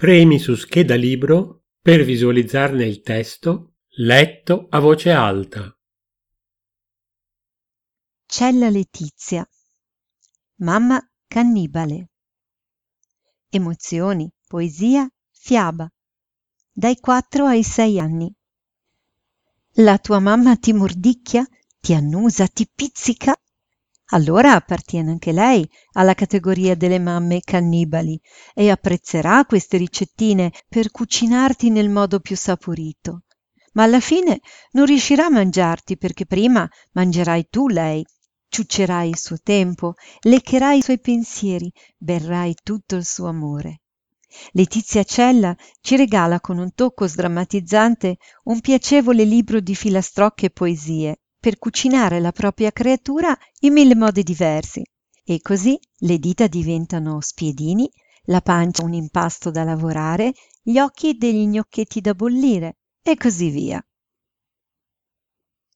Premi su scheda libro per visualizzarne il testo letto a voce alta. Cella Letizia. Mamma cannibale. Emozioni, poesia, fiaba. Dai 4 ai 6 anni. La tua mamma ti mordicchia, ti annusa, ti pizzica allora appartiene anche lei alla categoria delle mamme cannibali e apprezzerà queste ricettine per cucinarti nel modo più saporito. Ma alla fine non riuscirà a mangiarti perché prima mangerai tu lei, ciuccerai il suo tempo, leccherai i suoi pensieri, berrai tutto il suo amore. Letizia Cella ci regala con un tocco sdrammatizzante un piacevole libro di filastrocche e poesie per cucinare la propria creatura in mille modi diversi e così le dita diventano spiedini, la pancia un impasto da lavorare, gli occhi degli gnocchetti da bollire e così via.